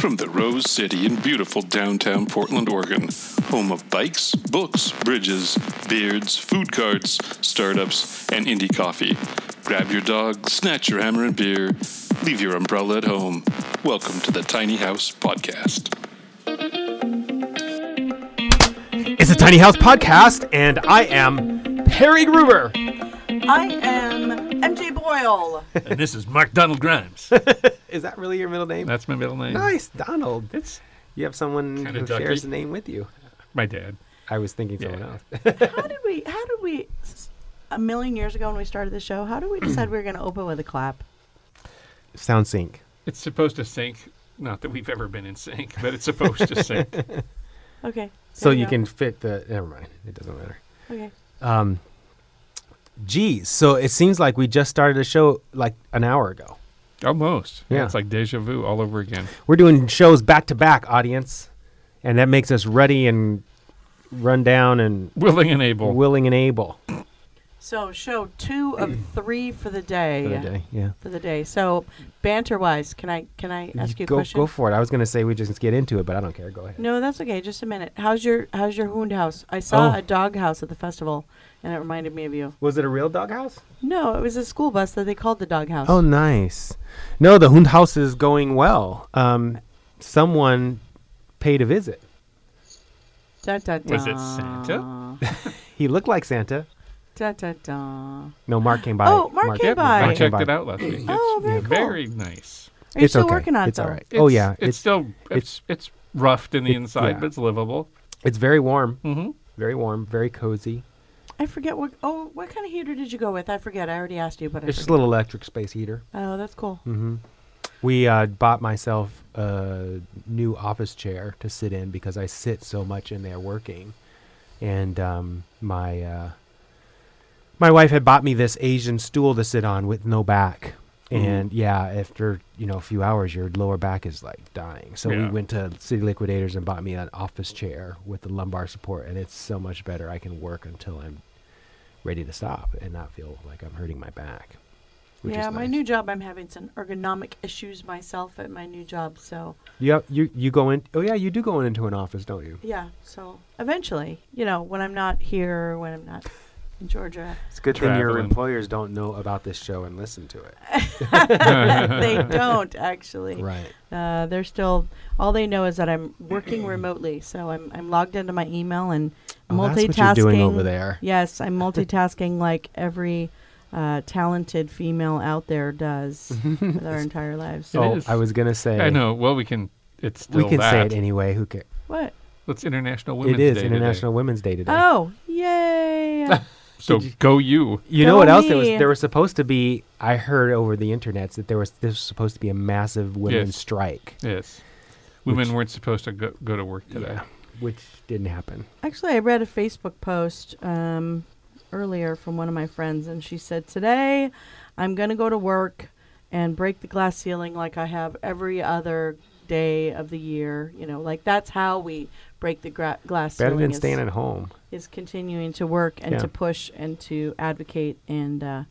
From the Rose City in beautiful downtown Portland, Oregon, home of bikes, books, bridges, beards, food carts, startups, and indie coffee. Grab your dog, snatch your hammer and beer, leave your umbrella at home. Welcome to the Tiny House Podcast. It's a Tiny House podcast, and I am Perry Gruber. I am MJ Boyle. and this is Mark Donald Grimes. Is that really your middle name? That's my middle name. nice, Donald. It's You have someone who ducky. shares the name with you. my dad. I was thinking someone else. How did we? How did we? A million years ago when we started the show, how did we decide we were going to open with a clap? Sound sync. It's supposed to sync. Not that we've ever been in sync, but it's supposed to sync. Okay. So there you go. can fit the. Never mind. It doesn't matter. Okay. Um, geez. So it seems like we just started a show like an hour ago. Almost. Yeah. It's like deja vu all over again. We're doing shows back to back, audience, and that makes us ready and run down and Willing and able. willing and able So show two of three for the day. for the day. Yeah. For the day. So banter wise, can I can I ask you a go question? go for it. I was gonna say we just get into it, but I don't care. Go ahead. no, that's okay. Just a minute. How's your How's your hound house? I saw Oh. a dog house at the festival, and it reminded me of you. Was it a real dog house? No, it was a school bus that they called the dog house. Oh, nice. No, the Hund House is going well. Um, someone paid a visit. Da, da, da. Was it Santa? He looked like Santa. Da, da, da. No, Mark came by. Oh, Mark came by. I came checked by. it out last week. Oh, It's very cool. very nice. Are you It's still okay. working on It's it? all though? right. oh yeah, It's, it's still it's it's roughed in the it- inside, yeah. but it's livable. it's very warm, Mm-hmm. very warm, very cozy. I forget what. Oh, what kind of heater did you go with? I forget. I already asked you, but I It's just a little electric space heater. Oh, that's cool. hmm We uh, bought myself a new office chair to sit in because I sit so much in there working, and um, my uh, my wife had bought me this Asian stool to sit on with no back. Mm-hmm. And yeah, after you know a few hours, your lower back is like dying. So we went to City Liquidators and bought me an office chair with the lumbar support, and it's so much better. I can work until I'm ready to stop and not feel like I'm hurting my back. which yeah, is my nice. new job. I'm having some ergonomic issues myself at my new job. So You have, you you go in. Oh yeah, you do go in into an office, don't you? yeah. So eventually, you know, when I'm not here, when I'm not in Georgia, It's a good thing your employers don't know about this show and listen to it. they don't actually. Right. Uh, they're still. All they know is that I'm working remotely. So I'm I'm logged into my email and Oh, multitasking. that's what you're doing over there. Yes, I'm multitasking like every uh, talented female out there does with our entire lives. It oh. I was gonna say. I know. Well, we can. It's still We can that. say it anyway. Who cares? What? It's International Women's Day. It is Day International Women's Day today. Oh, yay! Today. So you- go you. you know Go what else? There was there was supposed to be. I heard over the internet that there was this was supposed to be a massive women's Yes. strike, Yes. Women Which- weren't supposed to go, go to work today. Yeah, which didn't happen. Actually, I read a Facebook post um, earlier from one of my friends, and she said, "Today, I'm going to go to work and break the glass ceiling like I have every other day of the year. You know, like that's how we break the gra- glass Better ceiling." than is- staying at home. is continuing to work and Yeah. to push and to advocate and uh,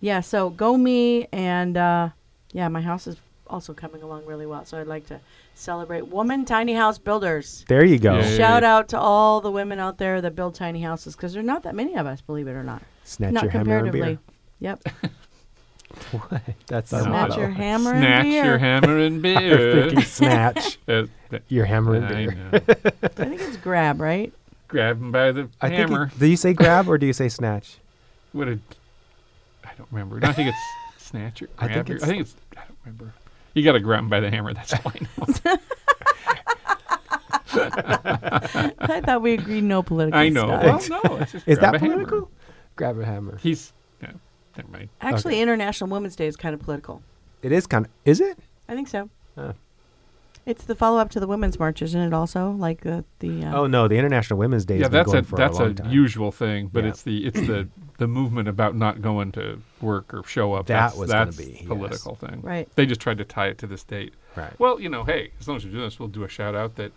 yeah so go me and uh, yeah my house is also coming along really well so i'd like to celebrate woman tiny house builders There you go. Yeah. shout out to all the women out there that build tiny houses because there's not that many of us believe it or not Snatch not your hammer and comparatively beer. yep What? That's our snatch motto. your hammer and Snatch beer. your hammer and I was beer. thinking snatch Uh, th- your hammer and I beer. know. i think it's grab right Grab him by the I think. hammer. It, do you say grab or do you say snatch? What a, I don't remember. I think it's snatch or I think grab. your- it's- I think it's. I don't remember. You got to grab him by the hammer. That's all I know. i thought we agreed no political I know. stuff. Well, no, it's just Is grab that a hammer. political? Grab a hammer. He's. No, never mind. actually Okay. international women's day is kind of political It is kind of. Is it? I think so. Huh. It's the follow up to the women's march, isn't it? Also, like the the. Uh, Oh no, the International Women's Day. yeah, has been that's going a for that's a, a, usual thing, but Yeah. it's the it's the the movement about not going to work or show up. That that's, was gonna that's be, yes. political thing. Right. They just tried to tie it to this date. Right. Well, you know, hey, as long as you're doing this, we'll do a shout out that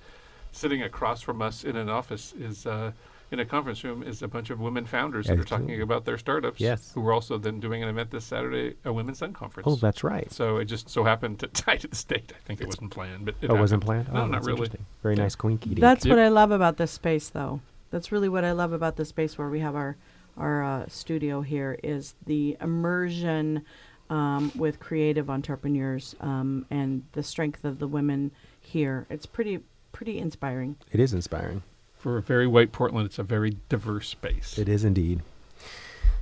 sitting across from us in an office is uh, in a conference room is a bunch of women founders that are talking about their startups. Yes. Who are also then doing an event this Saturday, a Women's Sun Conference. Oh, that's right. So it just so happened to tie to this date. I think it wasn't planned, but it Oh, it wasn't planned? No, oh, not really. Very Yeah. nice quinky. That's Yep. what I love about this space, though. That's really what I love about the space where we have our our uh, studio here is the immersion um, with creative entrepreneurs um, and the strength of the women here. It's pretty pretty inspiring. It is inspiring. For a very white Portland, it's a very diverse space. It is indeed.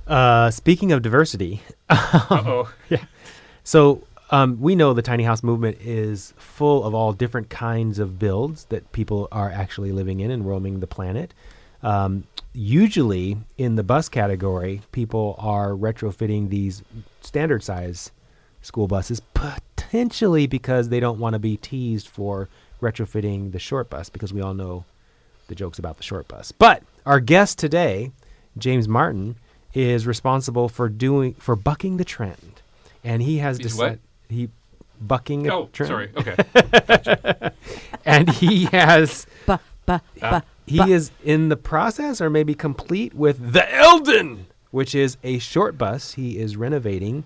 Uh, speaking of diversity, Uh-oh. Yeah. So um, we know the tiny house movement is full of all different kinds of builds that people are actually living in and roaming the planet. Um, usually, in the bus category, people are retrofitting these standard size school buses, potentially because they don't want to be teased for retrofitting the short bus, because we all know the jokes about the short bus. But our guest today, James Martin, is responsible for doing for bucking the trend, and he has He's decided he bucking a Oh, trend, sorry. Okay. and he has Ba, ba, Ah. ba, he ba. is in the process, or maybe complete with the Eldon, which is a short bus he is renovating.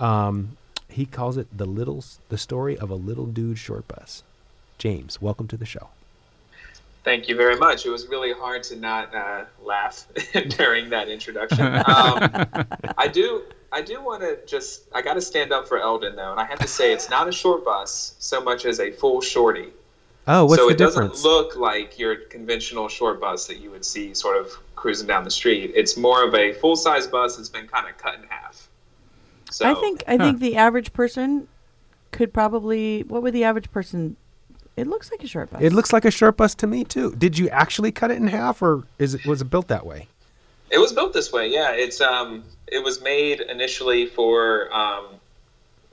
Um, he calls it the little the story of a little dude short bus. James, welcome to the show. Thank you very much. It was really hard to not uh, laugh during that introduction. Um, I do, I do want to just, I got to stand up for Eldon though, and I have to say it's not a short bus so much as a full shorty. Oh, what's so the it difference? doesn't look like your conventional short bus that you would see sort of cruising down the street. It's more of a full size bus that's been kind of cut in half. So I think I think the average person could probably. What would the average person? It looks like a short bus. it looks like a short bus to me too. Did you actually cut it in half, or is it was it built that way? It was built this way, yeah. It's um, it was made initially for um,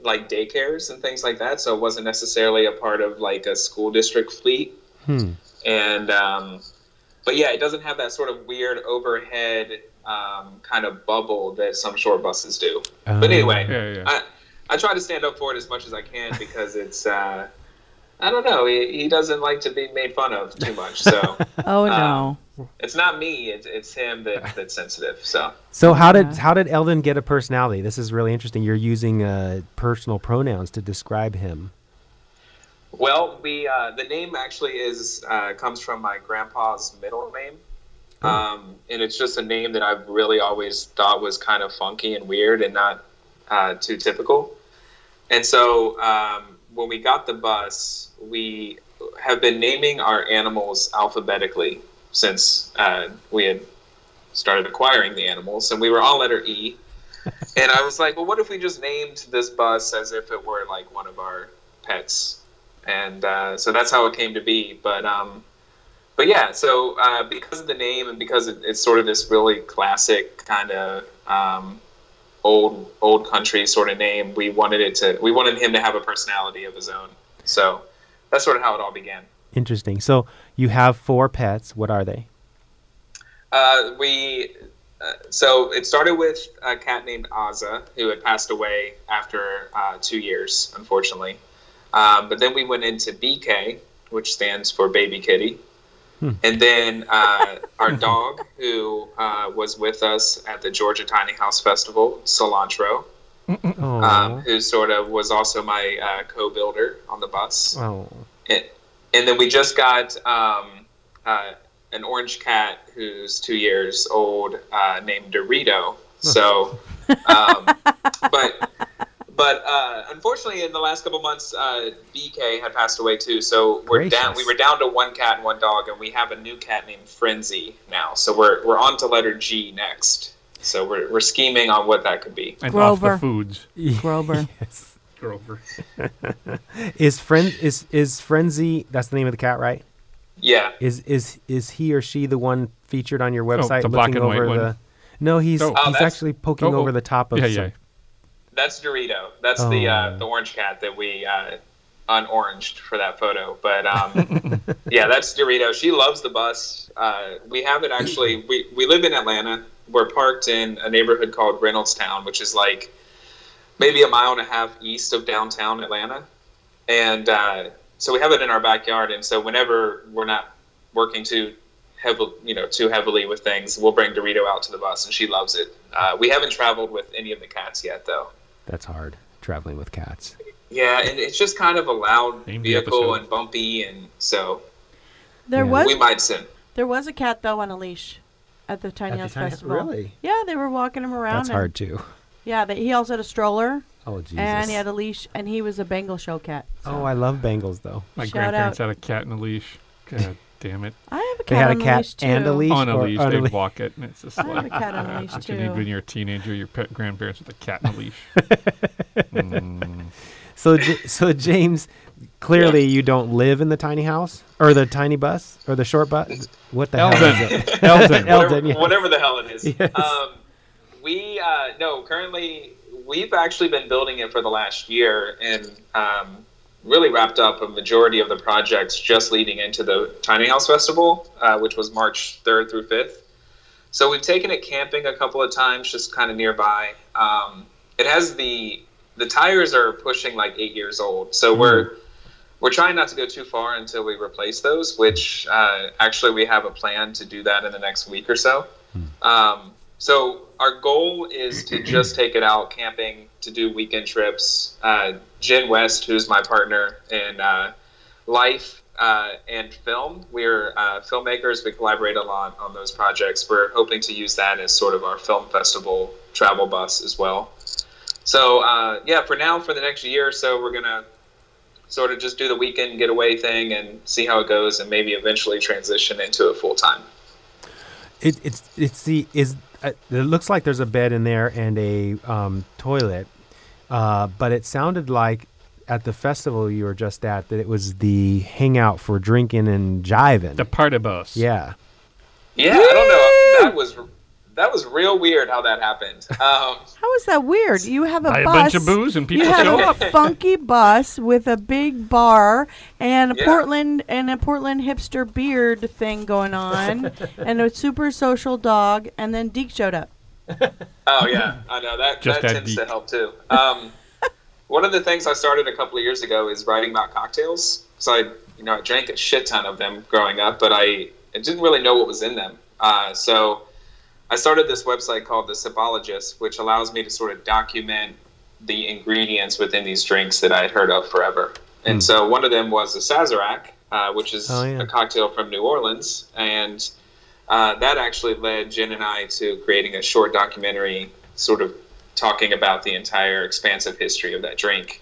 like daycares and things like that, so it wasn't necessarily a part of like a school district fleet. Hmm. And um, but yeah, it doesn't have that sort of weird overhead um, kind of bubble that some short buses do. Um, But anyway, Yeah, yeah. I I try to stand up for it as much as I can because it's uh, I don't know, he, he doesn't like to be made fun of too much, so. Oh no. It's not me. It's, it's him that, that's sensitive. So So how did Yeah. how did Eldon get a personality? This is really interesting. You're using uh, personal pronouns to describe him. Well, we uh, the name actually is uh, comes from my grandpa's middle name, um, and it's just a name that I've really always thought was kind of funky and weird and not uh, too typical. And so um, when we got the bus, we have been naming our animals alphabetically since uh, we had started acquiring the animals, and we were all letter E. and I was like, well, what if we just named this bus as if it were like one of our pets? and uh, so that's how it came to be. But um, but yeah, so uh, because of the name and because it, it's sort of this really classic kind of um, old old country sort of name, we wanted it to we wanted him to have a personality of his own. So that's sort of how it all began. Interesting. So you have four pets. What are they? Uh, we uh, so it started with a cat named Aza who had passed away after uh, two years, unfortunately. Um, but then we went into BK, which stands for Baby Kitty, and then uh, our dog who uh, was with us at the Georgia Tiny House Festival, Cilantro, um, who sort of was also my uh, co-builder on the bus. Oh. and, and then we just got um, uh, an orange cat who's two years old uh, named Dorito. So, um, but but uh, unfortunately, in the last couple months, uh, BK had passed away too. So we're down. We were down to one cat and one dog, and we have a new cat named Frenzy now. So we're we're on to letter G next. So we're we're scheming on what that could be. and Grover. off the foods. Grover. yes. Grover. Is friend is is frenzy? That's the name of the cat, right? Yeah. Is is is he or she the one featured on your website Oh, the black looking and white over one. the? No, he's Oh. Oh, he's that's- actually poking Oh, oh. over the top of. Yeah, some- yeah. That's Dorito. That's the Oh. uh, the orange cat that we uh, unoranged for that photo. But um, yeah, that's Dorito. She loves the bus. Uh, we have it actually. We we live in Atlanta. We're parked in a neighborhood called Reynoldstown, which is like maybe a mile and a half east of downtown Atlanta. And uh, so we have it in our backyard. And so whenever we're not working too heavy, you know, too heavily with things, we'll bring Dorito out to the bus, and she loves it. Uh, we haven't traveled with any of the cats yet, though. That's hard traveling with cats. Yeah, and it's just kind of a loud Name vehicle and bumpy, and so There Yeah. was we might soon. there was a cat though on a leash at the Tiny At the House Tiny- Festival. really? Yeah, they were walking him around. That's and- hard too. Yeah, they, he also had a stroller Oh Jesus. and he had a leash, and he was a Bengal show cat. oh, I love Bengals though. My Shout grandparents out. had a cat in a leash. God damn it. I have a cat They had a on the cat leash too. and a leash. On a or leash, on they'd leash? walk it, and it's just I have a cat on a uh, leash, what you need when you're a teenager, your pet grandparents with a cat in a leash. Mm. So, J- so James, clearly you don't live in the tiny house or the tiny bus or the short bus. What the hell is it? Eldon. Eldon, whatever, yes. whatever the hell it is. Yes. Um, we uh, no currently we've actually been building it for the last year and um, really wrapped up a majority of the projects just leading into the Tiny House Festival, uh, which was March third through fifth. So we've taken it camping a couple of times, just kind of nearby. Um, it has the the tires are pushing like eight years old, so we're we're trying not to go too far until we replace those. Which uh, actually we have a plan to do that in the next week or so. Um, so our goal is to just take it out camping to do weekend trips. Uh, Jen West, who's my partner in uh, life uh, and film, we're uh, filmmakers. We collaborate a lot on those projects. We're hoping to use that as sort of our film festival travel bus as well. So uh, yeah, for now, for the next year or so, we're gonna sort of just do the weekend getaway thing and see how it goes, and maybe eventually transition into a full time. It, it's it's the is uh, it looks like there's a bed in there and a um, toilet, uh, but it sounded like at the festival you were just at that it was the hangout for drinking and jiving. The party bus. yeah. Yeah, I don't know. That was that was real weird how that happened. Um, How is that weird? You have a Buy a bus. bunch of booze and people you have show a up. funky bus with a big bar and a Yeah. Portland and a Portland hipster beard thing going on, and a super social dog, and then Deek showed up. Oh yeah, I know that Just that that tends to help too. Um, one of the things I started a couple of years ago is writing about cocktails. So I, you know, I drank a shit ton of them growing up, but I, I didn't really know what was in them. Uh, so I started this website called The Sipologist, which allows me to sort of document the ingredients within these drinks that I had heard of forever. And Hmm. so one of them was the Sazerac, uh, which is Oh, yeah. a cocktail from New Orleans, and uh, that actually led Jen and I to creating a short documentary, sort of talking about the entire expansive history of that drink.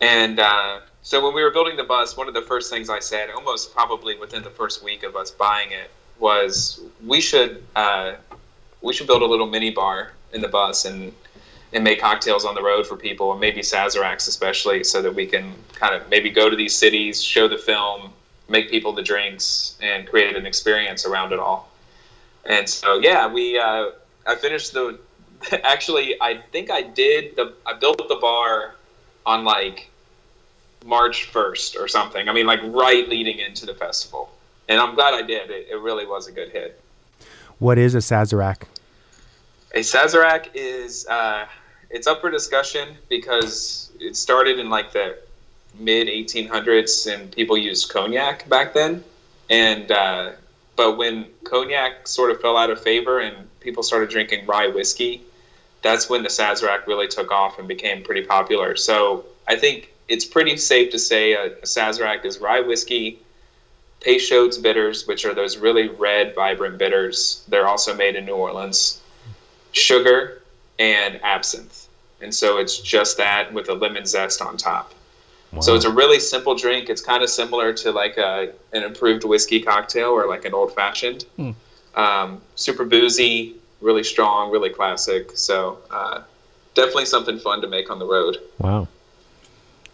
And uh, so when we were building the bus, one of the first things I said, almost probably within the first week of us buying it, was we should uh, we should build a little mini bar in the bus and and make cocktails on the road for people, and maybe Sazeracs especially, so that we can kind of maybe go to these cities, show the film, make people the drinks, and create an experience around it all. And so yeah, we uh, I finished the actually I think I did the I built the bar on like March first or something. I mean like right leading into the festival. And I'm glad I did. It, it really was a good hit. What is a Sazerac? A Sazerac is uh, it's up for discussion because it started in like the mid 1800s and people used cognac back then. And uh, but when cognac sort of fell out of favor and people started drinking rye whiskey, that's when the Sazerac really took off and became pretty popular. So I think it's pretty safe to say a, a Sazerac is rye whiskey, Peychaud's bitters, which are those really red, vibrant bitters. They're also made in New Orleans. Sugar and absinthe, and so it's just that with a lemon zest on top. So it's a really simple drink. It's kind of similar to like a, an improved whiskey cocktail or like an old fashioned. Hmm. Um, super boozy, really strong, really classic. So uh, definitely something fun to make on the road. wow.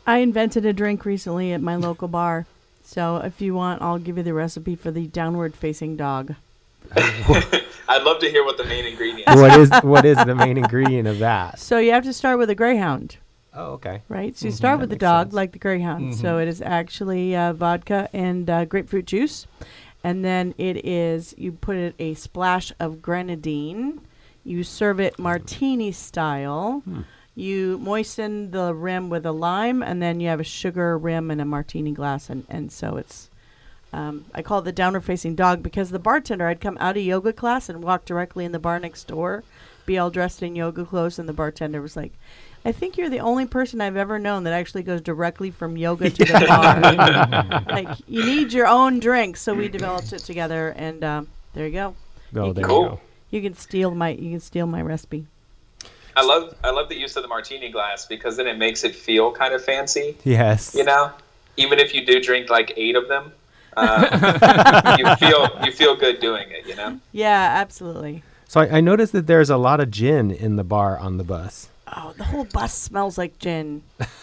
I invented a drink recently at my local bar. So if you want, I'll give you the recipe for the downward facing dog. I'd love to hear what the main ingredient. what is what is the main ingredient of that? So you have to start with a greyhound, Oh, okay. right? So you start with the dog sense. like the greyhound. So it is actually uh, vodka and uh, grapefruit juice. And then it is, you put it a splash of grenadine. You serve it martini style. You moisten the rim with a lime, and then you have a sugar rim and a martini glass. And, and so it's um, I call it the downward facing dog because the bartender, I'd come out of yoga class and walk directly in the bar next door, be all dressed in yoga clothes, and the bartender was like, I think you're the only person I've ever known that actually goes directly from yoga to the bar. like, you need your own drink. So we developed it together, and um, there you go. Oh, there Cool. you go. You can steal my you can steal my recipe. I love I love the use of the martini glass because then it makes it feel kind of fancy. Yes. You know, even if you do drink like eight of them, uh, you feel you feel good doing it. You know. Yeah, absolutely. So I, I noticed that there's a lot of gin in the bar on the bus. Oh, the whole bus smells like gin.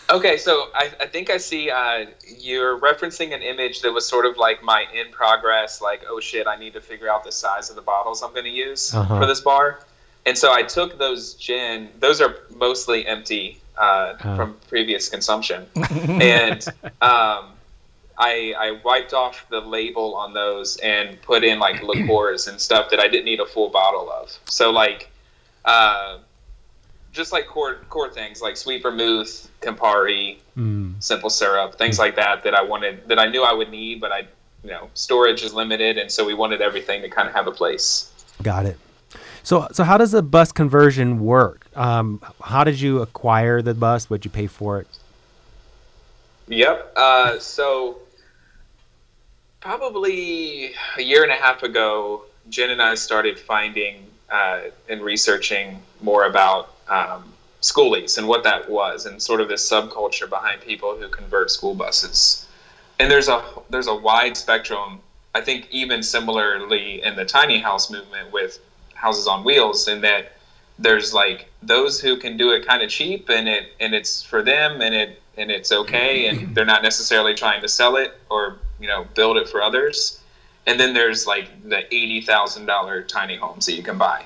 Okay, so I, I think I see uh, you're referencing an image that was sort of like my in progress, like, oh shit, I need to figure out the size of the bottles I'm going to use Uh-huh. for this bar. And so I took those gin, those are mostly empty uh, Oh. from previous consumption. and um, I, I wiped off the label on those and put in like liqueurs and stuff that I didn't need a full bottle of. So, like, uh, just like core core things like sweet vermouth, Campari, Mm. simple syrup, things like that that I wanted that I knew I would need, but I you know storage is limited, and so we wanted everything to kind of have a place. Got it. So so how does the bus conversion work? Um, how did you acquire the bus? What'd you pay for it? Yep. Uh, so probably a year and a half ago, Jen and I started finding uh, and researching more about um, schoolies and what that was, and sort of this subculture behind people who convert school buses. And there's a there's a wide spectrum. I think even similarly in the tiny house movement with houses on wheels, in that there's like those who can do it kind of cheap and it and it's for them and it and it's okay and they're not necessarily trying to sell it or you know build it for others and then there's like the $80,000 tiny homes that you can buy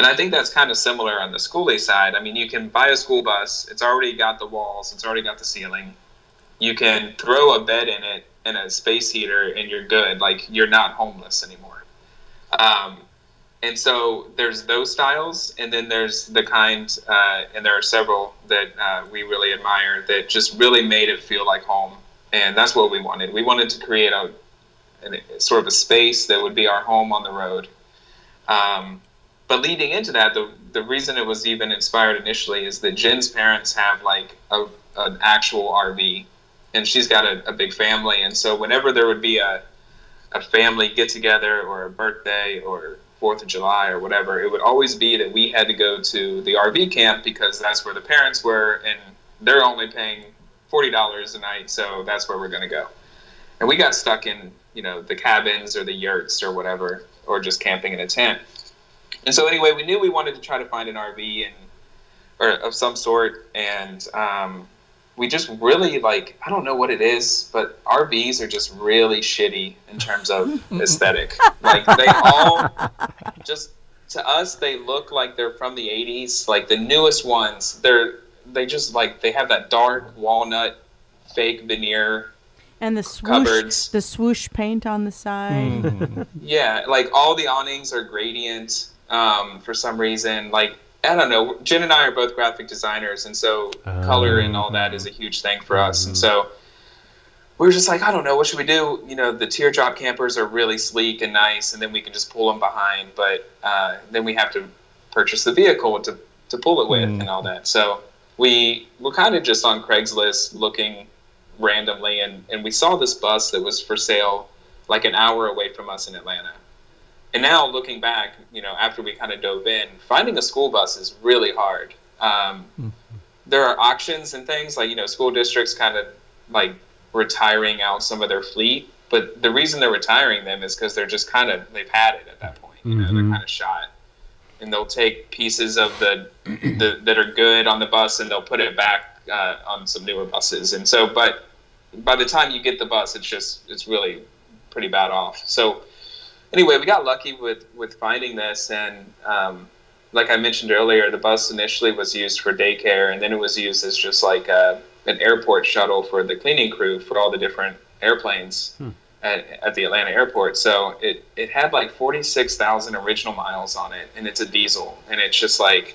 and I think that's kind of similar on the schoolie side. I mean you can buy a school bus it's already got the walls it's already got the ceiling. You can throw a bed in it and a space heater and you're good like you're not homeless anymore. Um, and so there's those styles and then there's the kind uh, and there are several that uh, we really admire that just really made it feel like home. And that's what we wanted. We wanted to create a, an, sort of a space that would be our home on the road. Um, but leading into that the, the reason it was even inspired initially is that jen's parents have like a, an actual rv and she's got a, a big family and so whenever there would be a, a family get together or a birthday or Fourth of July or whatever, it would always be that we had to go to the RV camp because that's where the parents were, and they're only paying forty dollars a night, so that's where we're going to go. And we got stuck in, you know, the cabins or the yurts or whatever, or just camping in a tent. And so anyway, we knew we wanted to try to find an RV and or of some sort, and um, we just really like I don't know what it is, but RVs are just really shitty in terms of aesthetic. Like they all just to us they look like they're from the 80s. Like the newest ones, they're they just like they have that dark walnut fake veneer And the swoosh, cupboards. the swoosh paint on the side. Mhm. Yeah, like all the awnings are gradient um, for some reason. Like I don't know. Jen and I are both graphic designers, and so color and all that is a huge thing for us. And so we were just like, I don't know, what should we do? You know, the teardrop campers are really sleek and nice, and then we can just pull them behind. But uh, then we have to purchase the vehicle to to pull it with Mm. and all that. So we were kind of just on Craigslist looking randomly, and and we saw this bus that was for sale like an hour away from us in Atlanta. And now looking back, you know, after we kind of dove in, finding a school bus is really hard. Um, There are auctions and things like you know school districts kind of like retiring out some of their fleet, but the reason they're retiring them is because they're just kind of they've had it at that point. You know, Mhm. they're kind of shot, and they'll take pieces of the, the that are good on the bus and they'll put it back uh, on some newer buses. And so, but by the time you get the bus, it's just it's really pretty bad off. So anyway, we got lucky with with finding this, and um, like I mentioned earlier, the bus initially was used for daycare, and then it was used as just like a, an airport shuttle for the cleaning crew for all the different airplanes at, at the Atlanta airport. So it it had like forty six thousand original miles on it, and it's a diesel, and it's just like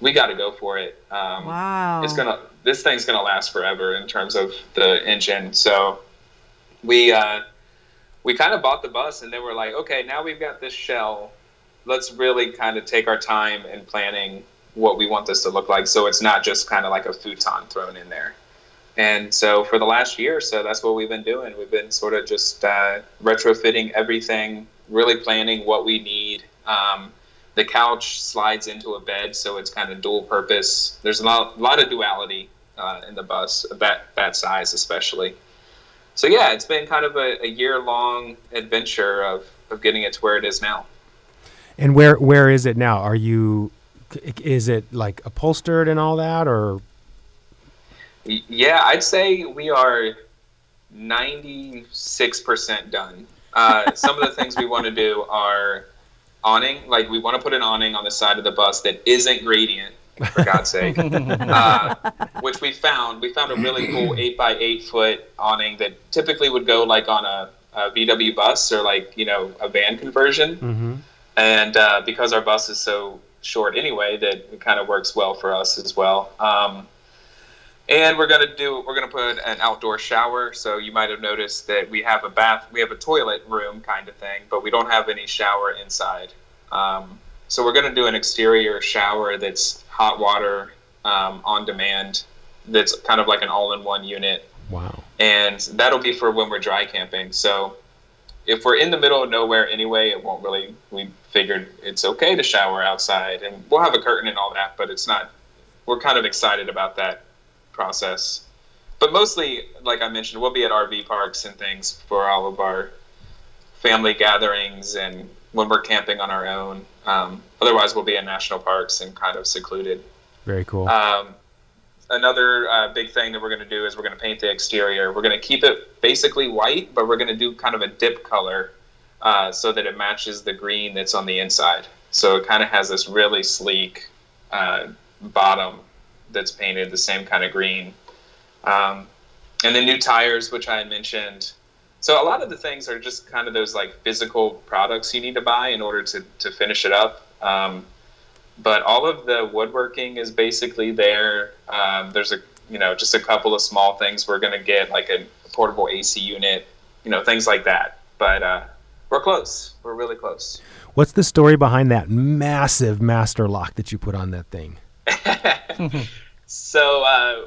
we got to go for it. Um, Wow. it's gonna this thing's gonna last forever in terms of the engine. So we uh, we kind of bought the bus, and then we're like, okay, now we've got this shell. Let's really kind of take our time in planning what we want this to look like, so it's not just kind of like a futon thrown in there. And so for the last year or so, that's what we've been doing. We've been sort of just uh, retrofitting everything, really planning what we need. Um, the couch slides into a bed, so it's kind of dual purpose. There's a lot, lot of duality uh, in the bus, that that size especially. So yeah, it's been kind of a, a year long adventure of, of getting it to where it is now. And where where is it now? Are you? Is it like upholstered and all that, or Yeah, I'd say we are 96% done. Uh, some of the things we want to do are awning, like we want to put an awning on the side of the bus that isn't gradient, for God's sake. uh, which we found. We found a really cool 8 by 8 foot awning that typically would go like on a, a VW bus or like, you know, a van conversion. mm-hmm. and uh, because our bus is so short anyway, that it kind of works well for us as well. Um, and we're gonna do we're gonna put an outdoor shower. So you might have noticed that we have a bath, we have a toilet room kind of thing, but we don't have any shower inside. Um, so we're gonna do an exterior shower that's hot water um, on demand. That's kind of like an all-in-one unit wow, and that'll be for when we're dry camping. So if we're in the middle of nowhere anyway, it won't really. We figured it's okay to shower outside, and we'll have a curtain and all that, but it's not. We're kind of excited about that process, but mostly, like I mentioned, we'll be at RV parks and things for all of our family gatherings and when we're camping on our own. Um, otherwise, we'll be in national parks and kind of secluded. very cool. Um, another uh, big thing that we're going to do is we're going to paint the exterior. We're going to keep it basically white, but we're going to do kind of a dip color uh, so that it matches the green that's on the inside. So it kind of has this really sleek uh, bottom that's painted the same kind of green. Um, and then new tires, which I had mentioned. So a lot of the things are just kind of those like physical products you need to buy in order to, to finish it up. Um, but all of the woodworking is basically there. Um, there's a you know just a couple of small things we're gonna get like a portable AC unit, you know things like that. But uh, we're close. We're really close. What's the story behind that massive master lock that you put on that thing? So, uh,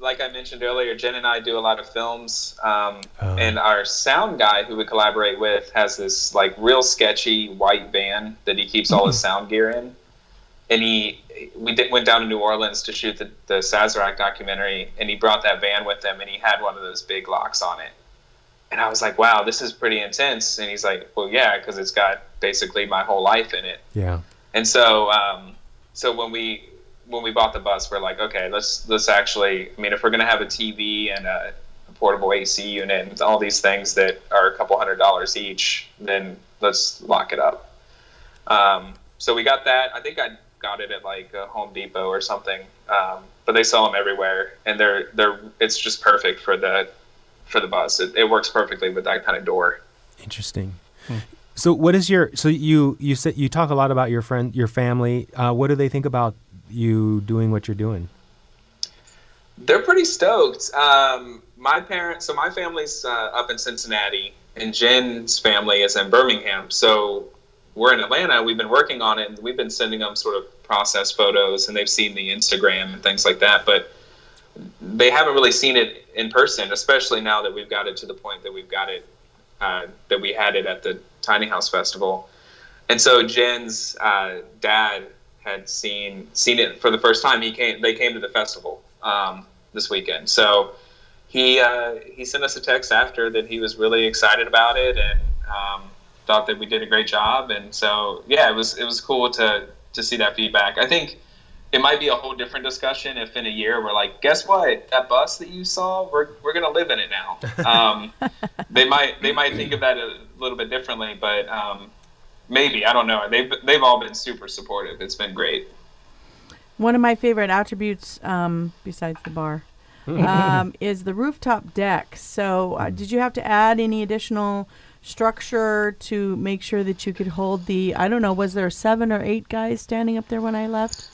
like I mentioned earlier, Jen and I do a lot of films, um, Oh. and our sound guy, who we collaborate with, has this like real sketchy white van that he keeps all his sound gear in. And he, we did, went down to New Orleans to shoot the, the Sazerac documentary, and he brought that van with him, and he had one of those big locks on it. And I was like, "Wow, this is pretty intense." And he's like, "Well, yeah, because it's got basically my whole life in it." Yeah, And so, um, so when we when we bought the bus, we're like, okay, let's let's actually. I mean, if we're gonna have a TV and a, a portable AC unit and all these things that are a couple hundred dollars each, then let's lock it up. Um, so we got that. I think I got it at like a Home Depot or something, um, but they sell them everywhere, and they're they're it's just perfect for the for the bus. It, it works perfectly with that kind of door. interesting. So, what is your? So you you said you talk a lot about your friend, your family. Uh, what do they think about you doing what you're doing? They're pretty stoked. Um, my parents, so my family's uh, up in Cincinnati, and Jen's family is in Birmingham. So we're in Atlanta. We've been working on it, and we've been sending them sort of process photos, and they've seen the Instagram and things like that. But they haven't really seen it in person, especially now that we've got it to the point that we've got it, uh, that we had it at the Tiny House Festival. And so Jen's uh, dad had seen seen it for the first time. He came. They came to the festival um, this weekend. So he uh, he sent us a text after that he was really excited about it and um, thought that we did a great job. And so yeah, it was it was cool to to see that feedback. I think it might be a whole different discussion if in a year we're like, guess what? That bus that you saw, we're, we're gonna live in it now. Um, they might they might think of that a little bit differently, but um, maybe I don't know. They've they've all been super supportive. It's been great. One of my favorite attributes, um, besides the bar, um, is the rooftop deck. So, uh, did you have to add any additional structure to make sure that you could hold the? I don't know. Was there seven or eight guys standing up there when I left?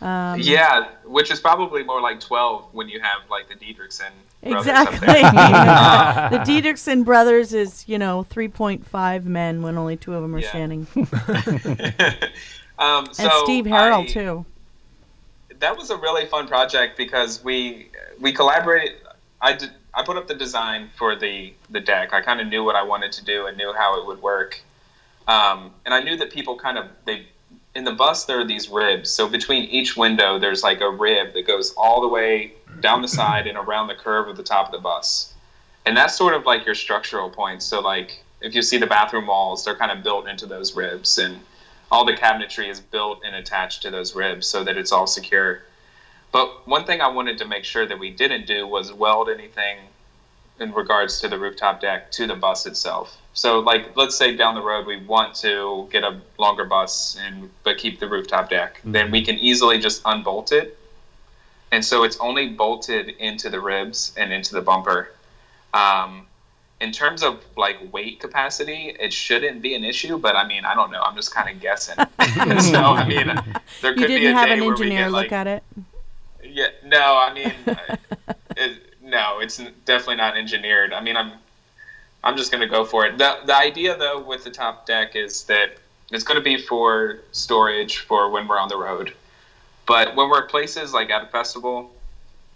Um, yeah, which is probably more like 12 when you have like the Diedricksen brothers up Exactly. the Diedricksen brothers is, you know, 3.5 men when only two of them are Yeah. standing. um, And Steve Harrell, I- too. that was a really fun project because we we collaborated. I did. I put up the design for the the deck. I kind of knew what I wanted to do and knew how it would work. Um, and I knew that people kind of they in the bus there are these ribs. So between each window there's like a rib that goes all the way down the side and around the curve of the top of the bus. And that's sort of like your structural points. So like if you see the bathroom walls, they're kind of built into those ribs and all the cabinetry is built and attached to those ribs so that it's all secure. But one thing I wanted to make sure that we didn't do was weld anything in regards to the rooftop deck to the bus itself. So, like, let's say down the road we want to get a longer bus and but keep the rooftop deck, then we can easily just unbolt it, and so it's only bolted into the ribs and into the bumper. Um, in terms of like weight capacity, it shouldn't be an issue, but I mean, I don't know. I'm just kind of guessing. so, I mean, there You could be a didn't have day an engineer get, look like, at it? yeah, no, I mean, it, no, it's definitely not engineered. I mean, I'm, I'm just gonna go for it. the The idea, though, with the top deck is that it's gonna be for storage for when we're on the road. But when we're at places like at a festival,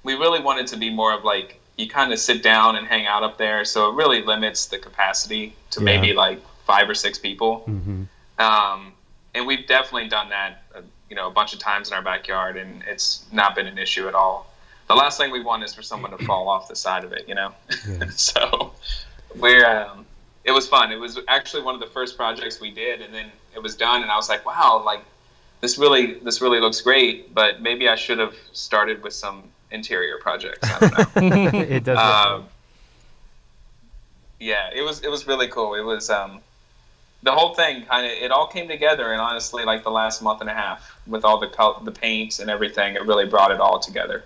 we really want it to be more of like you kind of sit down and hang out up there. So it really limits the capacity to Yeah. maybe like five or six people. hmm Um, and we've definitely done that, uh, you know, a bunch of times in our backyard, and it's not been an issue at all. The last thing we want is for someone to fall off the side of it, you know. Yeah. so we're, um, it was fun. It was actually one of the first projects we did, and then it was done, and I was like, wow, like this really, this really looks great. But maybe I should have started with some interior projects. I don't know. it does. look Um, yeah, it was it was really cool. It was um, the whole thing kind of it all came together, and honestly, like the last month and a half with all the col- the paints and everything, it really brought it all together.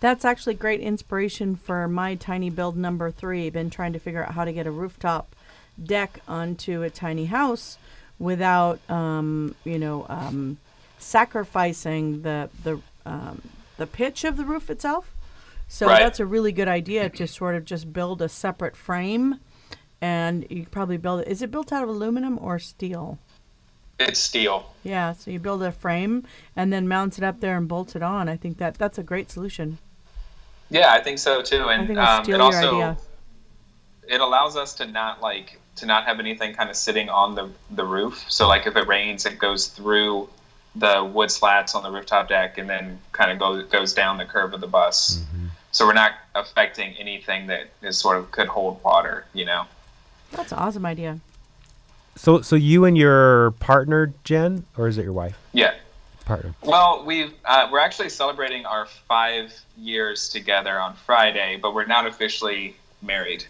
That's actually great inspiration for my tiny build number three. Been trying to figure out how to get a rooftop deck onto a tiny house without, um, you know, um, sacrificing the the um, the pitch of the roof itself. So Right. that's a really good idea to sort of just build a separate frame, and you probably build it. Is it built out of aluminum or steel? It's steel. Yeah, so you build a frame and then mount it up there and bolt it on. I think that that's a great solution. Yeah, I think so too. And I'll um, steal it also idea. it allows us to not like to not have anything kind of sitting on the the roof. So like if it rains, it goes through the wood slats on the rooftop deck and then kind of goes goes down the curve of the bus. So we're not affecting anything that is sort of could hold water. You know. That's an awesome idea. So, so you and your partner, Jen, or is it your wife? Yeah. Partner. Well, we've uh, we're actually celebrating our five years together on Friday, but we're not officially married.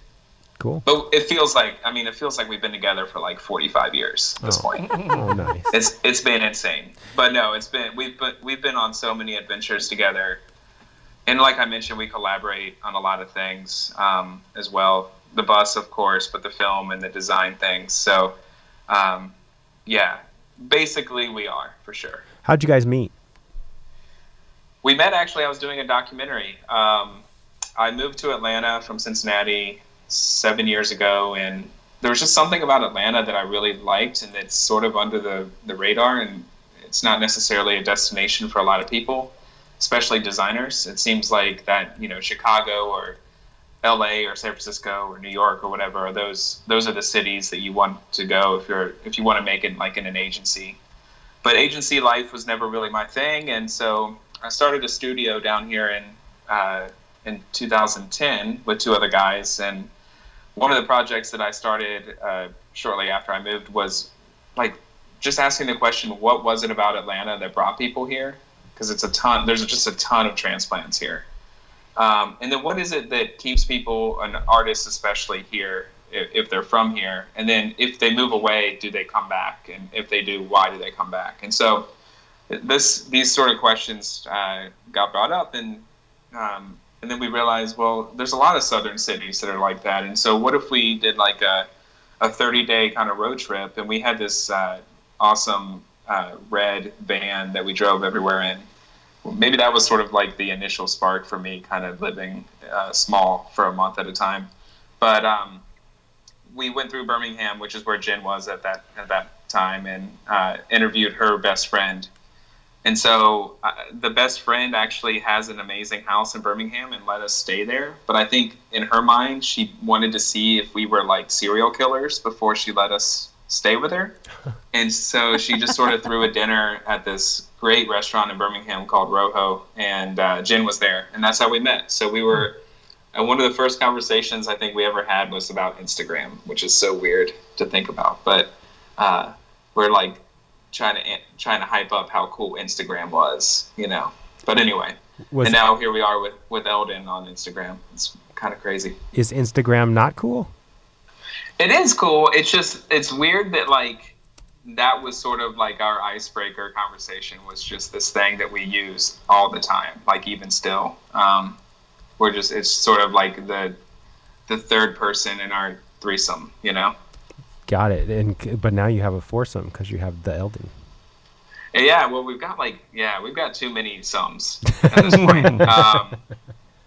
Cool. But it feels like I mean, it feels like we've been together for like 45 years at this Oh. point. Oh, nice. It's it's been insane. But no, it's been we've been we've been on so many adventures together, and like I mentioned, we collaborate on a lot of things um, as well. The bus, of course, but the film and the design things. So, um, yeah, basically we are for sure. How'd you guys meet? We met actually. I was doing a documentary. Um, I moved to Atlanta from Cincinnati seven years ago, and there was just something about Atlanta that I really liked, and it's sort of under the, the radar, and it's not necessarily a destination for a lot of people, especially designers. It seems like that you know Chicago or L.A. or San Francisco or New York or whatever are those those are the cities that you want to go if you're if you want to make it like in an agency. But agency life was never really my thing, and so I started a studio down here in uh, in 2010 with two other guys, and one of the projects that I started uh, shortly after I moved was like just asking the question, what was it about Atlanta that brought people here? Because it's a ton. There's just a ton of transplants here. Um, and then what is it that keeps people, and artists especially here, if, if they're from here? And then if they move away, do they come back? And if they do, why do they come back? And so this these sort of questions uh, got brought up, and um, and then we realized, well, there's a lot of southern cities that are like that. And so what if we did like a a 30 day kind of road trip, and we had this uh, awesome uh, red van that we drove everywhere in. Maybe that was sort of like the initial spark for me, kind of living uh, small for a month at a time. But um, we went through Birmingham, which is where Jen was at that at that time, and uh, interviewed her best friend. And so uh, the best friend actually has an amazing house in Birmingham and let us stay there. But I think in her mind, she wanted to see if we were like serial killers before she let us stay with her. And so she just sort of threw a dinner at this great restaurant in Birmingham called Rojo, and uh, Jen was there, and that's how we met. So we were. And one of the first conversations I think we ever had was about Instagram, which is so weird to think about. But uh, we're like trying to trying to hype up how cool Instagram was, you know. But anyway, Was and now here we are with with Eldon on Instagram. It's kind of crazy. is Instagram not cool? It is cool. It's just it's weird that like that was sort of like our icebreaker conversation was just this thing that we use all the time. Like even still, um, we're just it's sort of like the the third person in our threesome, you know. Got it. And but now you have a foursome because you have the Eldon. And yeah, well, we've got like yeah, we've got too many sums at this point. um,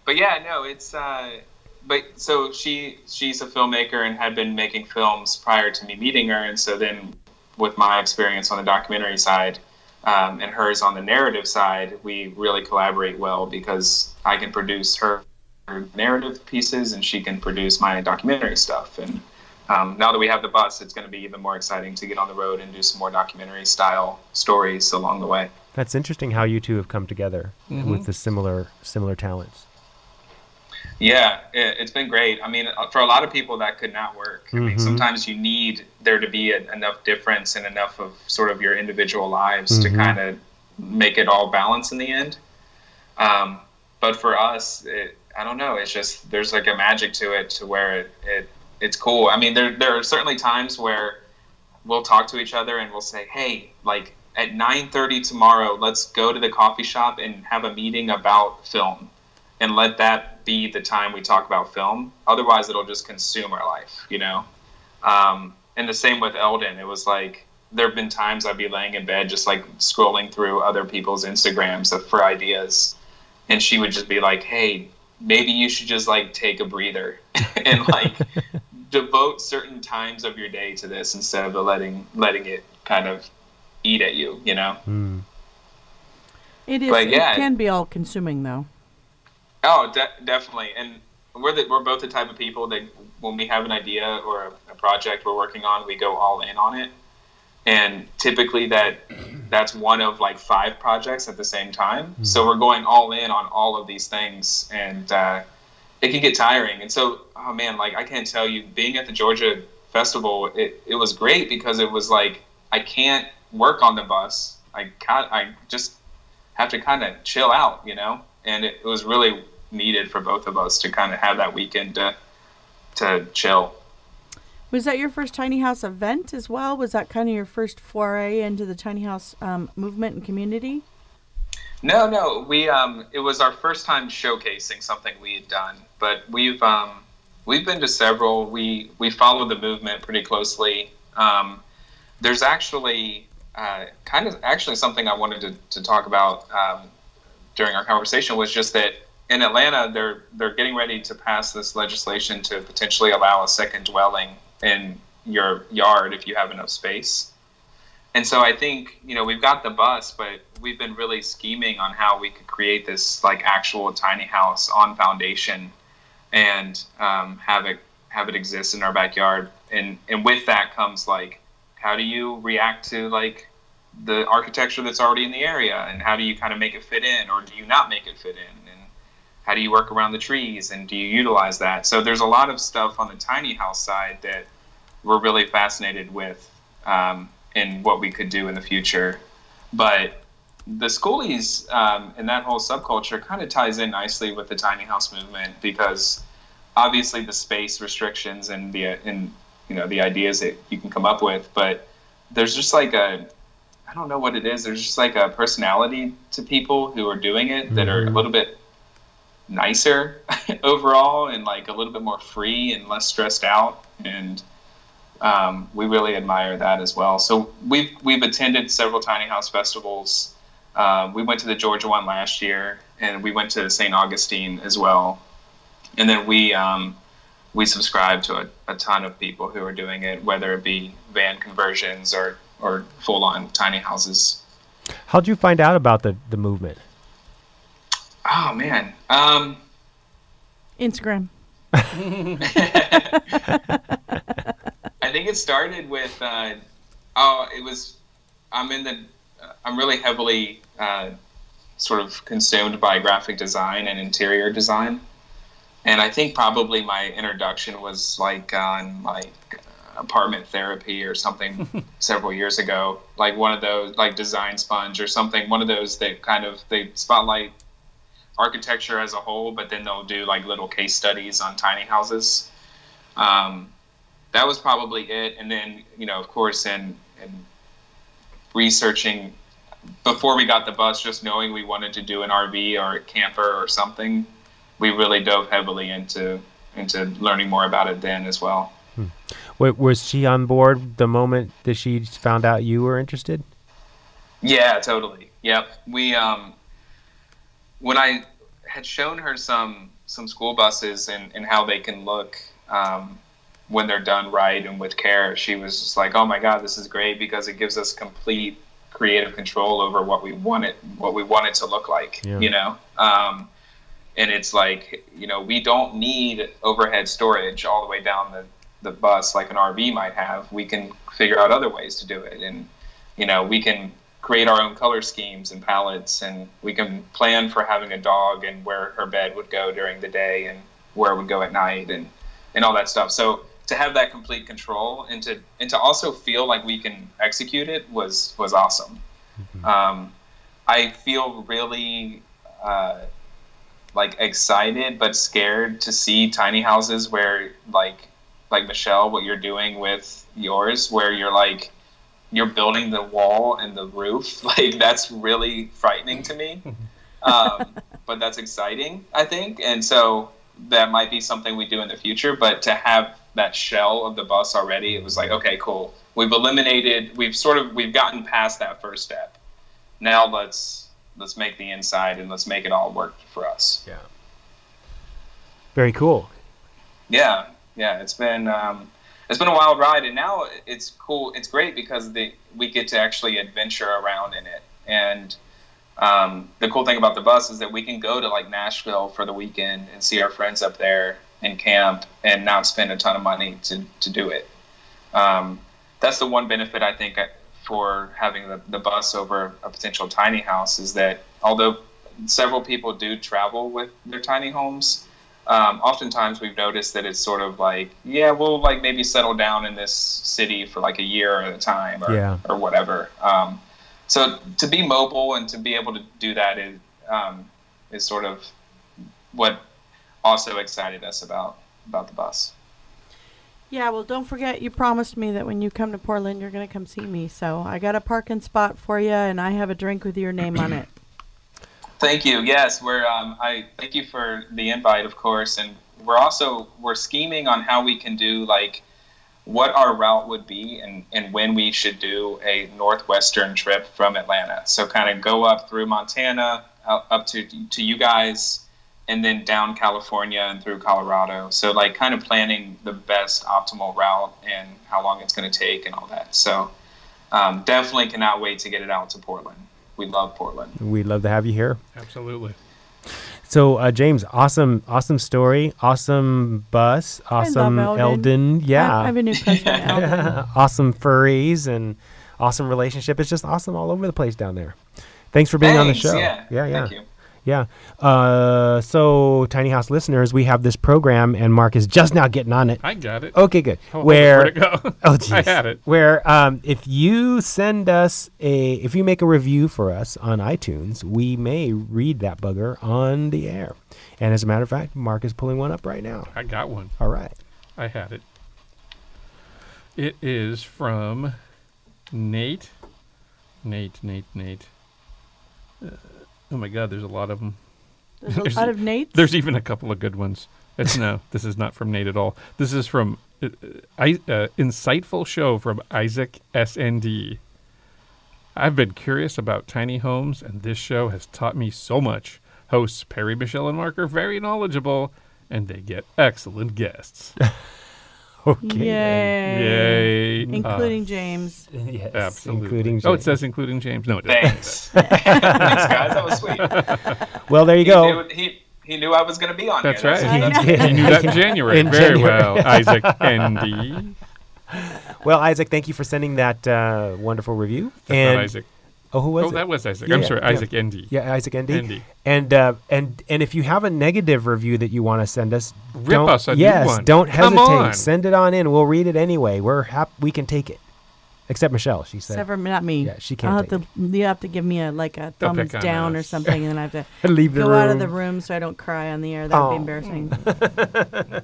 but yeah, no, it's uh, but so she she's a filmmaker and had been making films prior to me meeting her, and so then with my experience on the documentary side um, and hers on the narrative side, we really collaborate well because I can produce her, her narrative pieces and she can produce my documentary stuff and. Um, now that we have the bus, it's going to be even more exciting to get on the road and do some more documentary style stories along the way. That's interesting how you two have come together with the similar similar talents. Yeah, it, it's been great. I mean, for a lot of people, that could not work. I mean, Mhm. sometimes you need there to be a, enough difference and enough of sort of your individual lives Mhm. to kind of make it all balance in the end. Um, but for us, it, I don't know. It's just there's like a magic to it, to where it, it it's cool. I mean, there there are certainly times where we'll talk to each other and we'll say, "Hey, like at 9:30 tomorrow, let's go to the coffee shop and have a meeting about film." and let that be the time we talk about film. Otherwise, it'll just consume our life, you know. Um, and the same with Eldon. It was like there have been times I'd be laying in bed just like scrolling through other people's Instagrams for ideas, and she would just be like, "Hey, maybe you should just like take a breather and like devote certain times of your day to this instead of letting letting it kind of eat at you, you know." Mm. It is. But, yeah. It can be all consuming though. Oh, de- definitely. And we're the, we're both the type of people that when we have an idea or a, a project we're working on, we go all in on it. And typically that that's one of like five projects at the same time. So we're going all in on all of these things, and uh, it can get tiring. And so, oh man, like I can't tell you, being at the Georgia festival, it, it was great because it was like I can't work on the bus. I can't. I just have to kind of chill out, you know. And it, it was really needed for both of us to kind of have that weekend to to chill. Was that your first tiny house event as well? Was that kind of your first foray into the tiny house um, movement and community? No, no, we um, it was our first time showcasing something we had done, but we've um, we've been to several. We we follow the movement pretty closely. Um, there's actually uh, kind of actually something I wanted to, to talk about um, during our conversation was just that in Atlanta they're they're getting ready to pass this legislation to potentially allow a second dwelling in your yard if you have enough space. And so I think, you know, we've got the bus, but we've been really scheming on how we could create this like actual tiny house on foundation and um, have it have it exist in our backyard. And and with that comes like how do you react to like the architecture that's already in the area? And how do you kind of make it fit in or do you not make it fit in? And how do you work around the trees and do you utilize that? So there's a lot of stuff on the tiny house side that we're really fascinated with um, in what we could do in the future but the schoolies um, and that whole subculture kind of ties in nicely with the tiny house movement because obviously the space restrictions and the and you know the ideas that you can come up with but there's just like a I don't know what it is. There's just like a personality to people who are doing it that are a Mhm. little bit nicer overall and like a little bit more free and less stressed out. And um, we really admire that as well. So we've we've attended several tiny house festivals. Um, we went to the Georgia one last year, and we went to St. Augustine as well. And then we um, we subscribe to a, a ton of people who are doing it, whether it be van conversions or or full on tiny houses. How'd you find out about the the movement? Oh man. Um, Instagram. I think it started with uh, oh, it was I'm in the I'm really heavily uh, sort of consumed by graphic design and interior design, and I think probably my introduction was like on like apartment therapy or something several years ago, like one of those like Design Sponge or something, one of those that kind of they spotlight architecture as a whole, but then they'll do like little case studies on tiny houses. Um, that was probably it. And then, you know, of course, in, in researching before we got the bus, just knowing we wanted to do an RV or a camper or something, we really dove heavily into into learning more about it then as well. Wa- was she on board the moment that she found out you were interested? Yeah, totally. Yep. We um when I had shown her some some school buses and, and how they can look um, when they're done right and with care, she was just like, "Oh my God, this is great because it gives us complete creative control over what we want it what we want it to look like." Yeah. You know, um, and it's like you know we don't need overhead storage all the way down the the bus like an RV might have. We can figure out other ways to do it, and you know we can create our own color schemes and palettes and we can plan for having a dog and where her bed would go during the day and where it would go at night and and all that stuff so to have that complete control and to and to also feel like we can execute it was was awesome. Um, i feel really uh, like excited but scared to see tiny houses where like like michelle what you're doing with yours where you're like you're building the wall and the roof. Like that's really frightening to me. Um, but that's exciting i think. And so that might be something we do in the future but to have that shell of the bus already it was like okay cool. We've eliminated we've sort of we've gotten past that first step. Now let's let's make the inside and let's make it all work for us. Yeah. Very cool. yeah yeah it's been um, it's been a wild ride and now it's cool it's great because the, we get to actually adventure around in it. And um, the cool thing about the bus is that we can go to like nashville for the weekend and see our friends up there and camp and not spend a ton of money to, to do it um, that's the one benefit i think for having the, the bus over a potential tiny house is that although several people do travel with their tiny homes um, oftentimes we've noticed that it's sort of like, yeah, we'll like maybe settle down in this city for like a year at a time or, Yeah. or whatever. Um, so to be mobile and to be able to do that is, um, is sort of what also excited us about, about the bus. Yeah, well, don't forget you promised me that when you come to Portland, you're going to come see me. So I got a parking spot for you, and I have a drink with your name on it. Thank you. Yes, we're. Um, I thank you for the invite, of course, and we're also we're scheming on how we can do like what our route would be and, and when we should do a northwestern trip from Atlanta. So kind of go up through Montana, out, up to to you guys, and then down California and through Colorado. So like kind of planning the best optimal route and how long it's going to take and all that. So um, definitely cannot wait to get it out to Portland. We love Portland. We'd love to have you here. Absolutely. So, uh, James, awesome, awesome story, awesome bus, awesome Eldon. Eldon, yeah, I have a new crush on Eldon. awesome furries, and awesome relationship. It's just awesome all over the place down there. Thanks for being on the show. Yeah, yeah, yeah. Yeah. Uh, so, Tiny House listeners, we have this program, and Mark is just now getting on it. I got it. Okay, good. Oh, Where Where'd it go? Oh, I jeez. had it. Where um, if you send us a, if you make a review for us on iTunes, we may read that bugger on the air. And as a matter of fact, Mark is pulling one up right now. I got one. All right. I had it. It is from Nate. Nate, Nate, Nate. Uh, oh my God, there's a lot of them. There's a lot of Nates. There's even a couple of good ones. It's no, this is not from Nate at all. This is from uh, I, uh, insightful show from Isaac SND. I've been curious about tiny homes, and this show has taught me so much. Hosts Perry, Michelle, and Mark are very knowledgeable, and they get excellent guests. Okay. Yay. Yay! Including Uh, James. yes. absolutely. Including. oh, it says including James. No, it doesn't. Thanks. Thanks, guys. That was sweet. Well, there you He go. knew, he, he knew I was going to be on That's here. right. I know. He knew that in January. In Very January. well, Isaac Andy. Well, Isaac, thank you for sending that uh, wonderful review. That's and not Isaac. Oh, who was oh, it? that was Isaac. Yeah, I'm sorry, yeah. Isaac ND. Yeah, Isaac ND. ND. And uh, and and if you have a negative review that you want to send us, Rip don't, us a new yes, one. don't Come hesitate. on. Send it on in. We'll read it anyway. We're hap- We can take it, except Michelle. She said, Except for not me. Yeah, she can't I'll have take to, You have to give me a like a They'll thumbs down or something, and then I have to "Leave the go room." out of the room so I don't cry on the air. That would Oh. be embarrassing.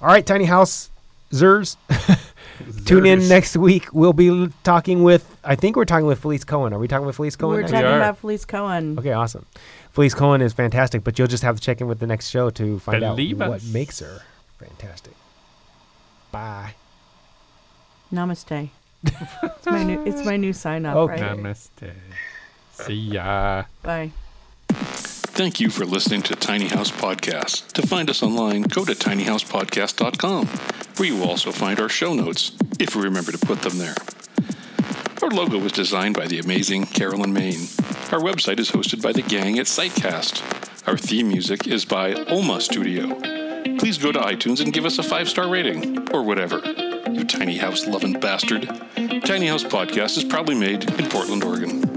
All right, Tiny House Zers. Tune in next week. We'll be talking with. I think we're talking with Felice Cohen. Are we talking with Felice Cohen? We're next talking are. about Felice Cohen. Okay, awesome. Felice Cohen is fantastic, but you'll just have to check in with the next show to find Believe out what makes her fantastic. Bye. Namaste. it's my new. It's my new sign up. Okay. Right. Namaste. See ya. Bye. Thank you for listening to Tiny House Podcast. To find us online, go to tinyhousepodcast.com, where you will also find our show notes, if we remember to put them there. Our logo was designed by the amazing Carolyn Main. Our website is hosted by the gang at Sitecast. Our theme music is by Oma Studio. Please go to iTunes and give us a five star rating, or whatever. You tiny house loving bastard. Tiny House Podcast is proudly made in Portland, Oregon.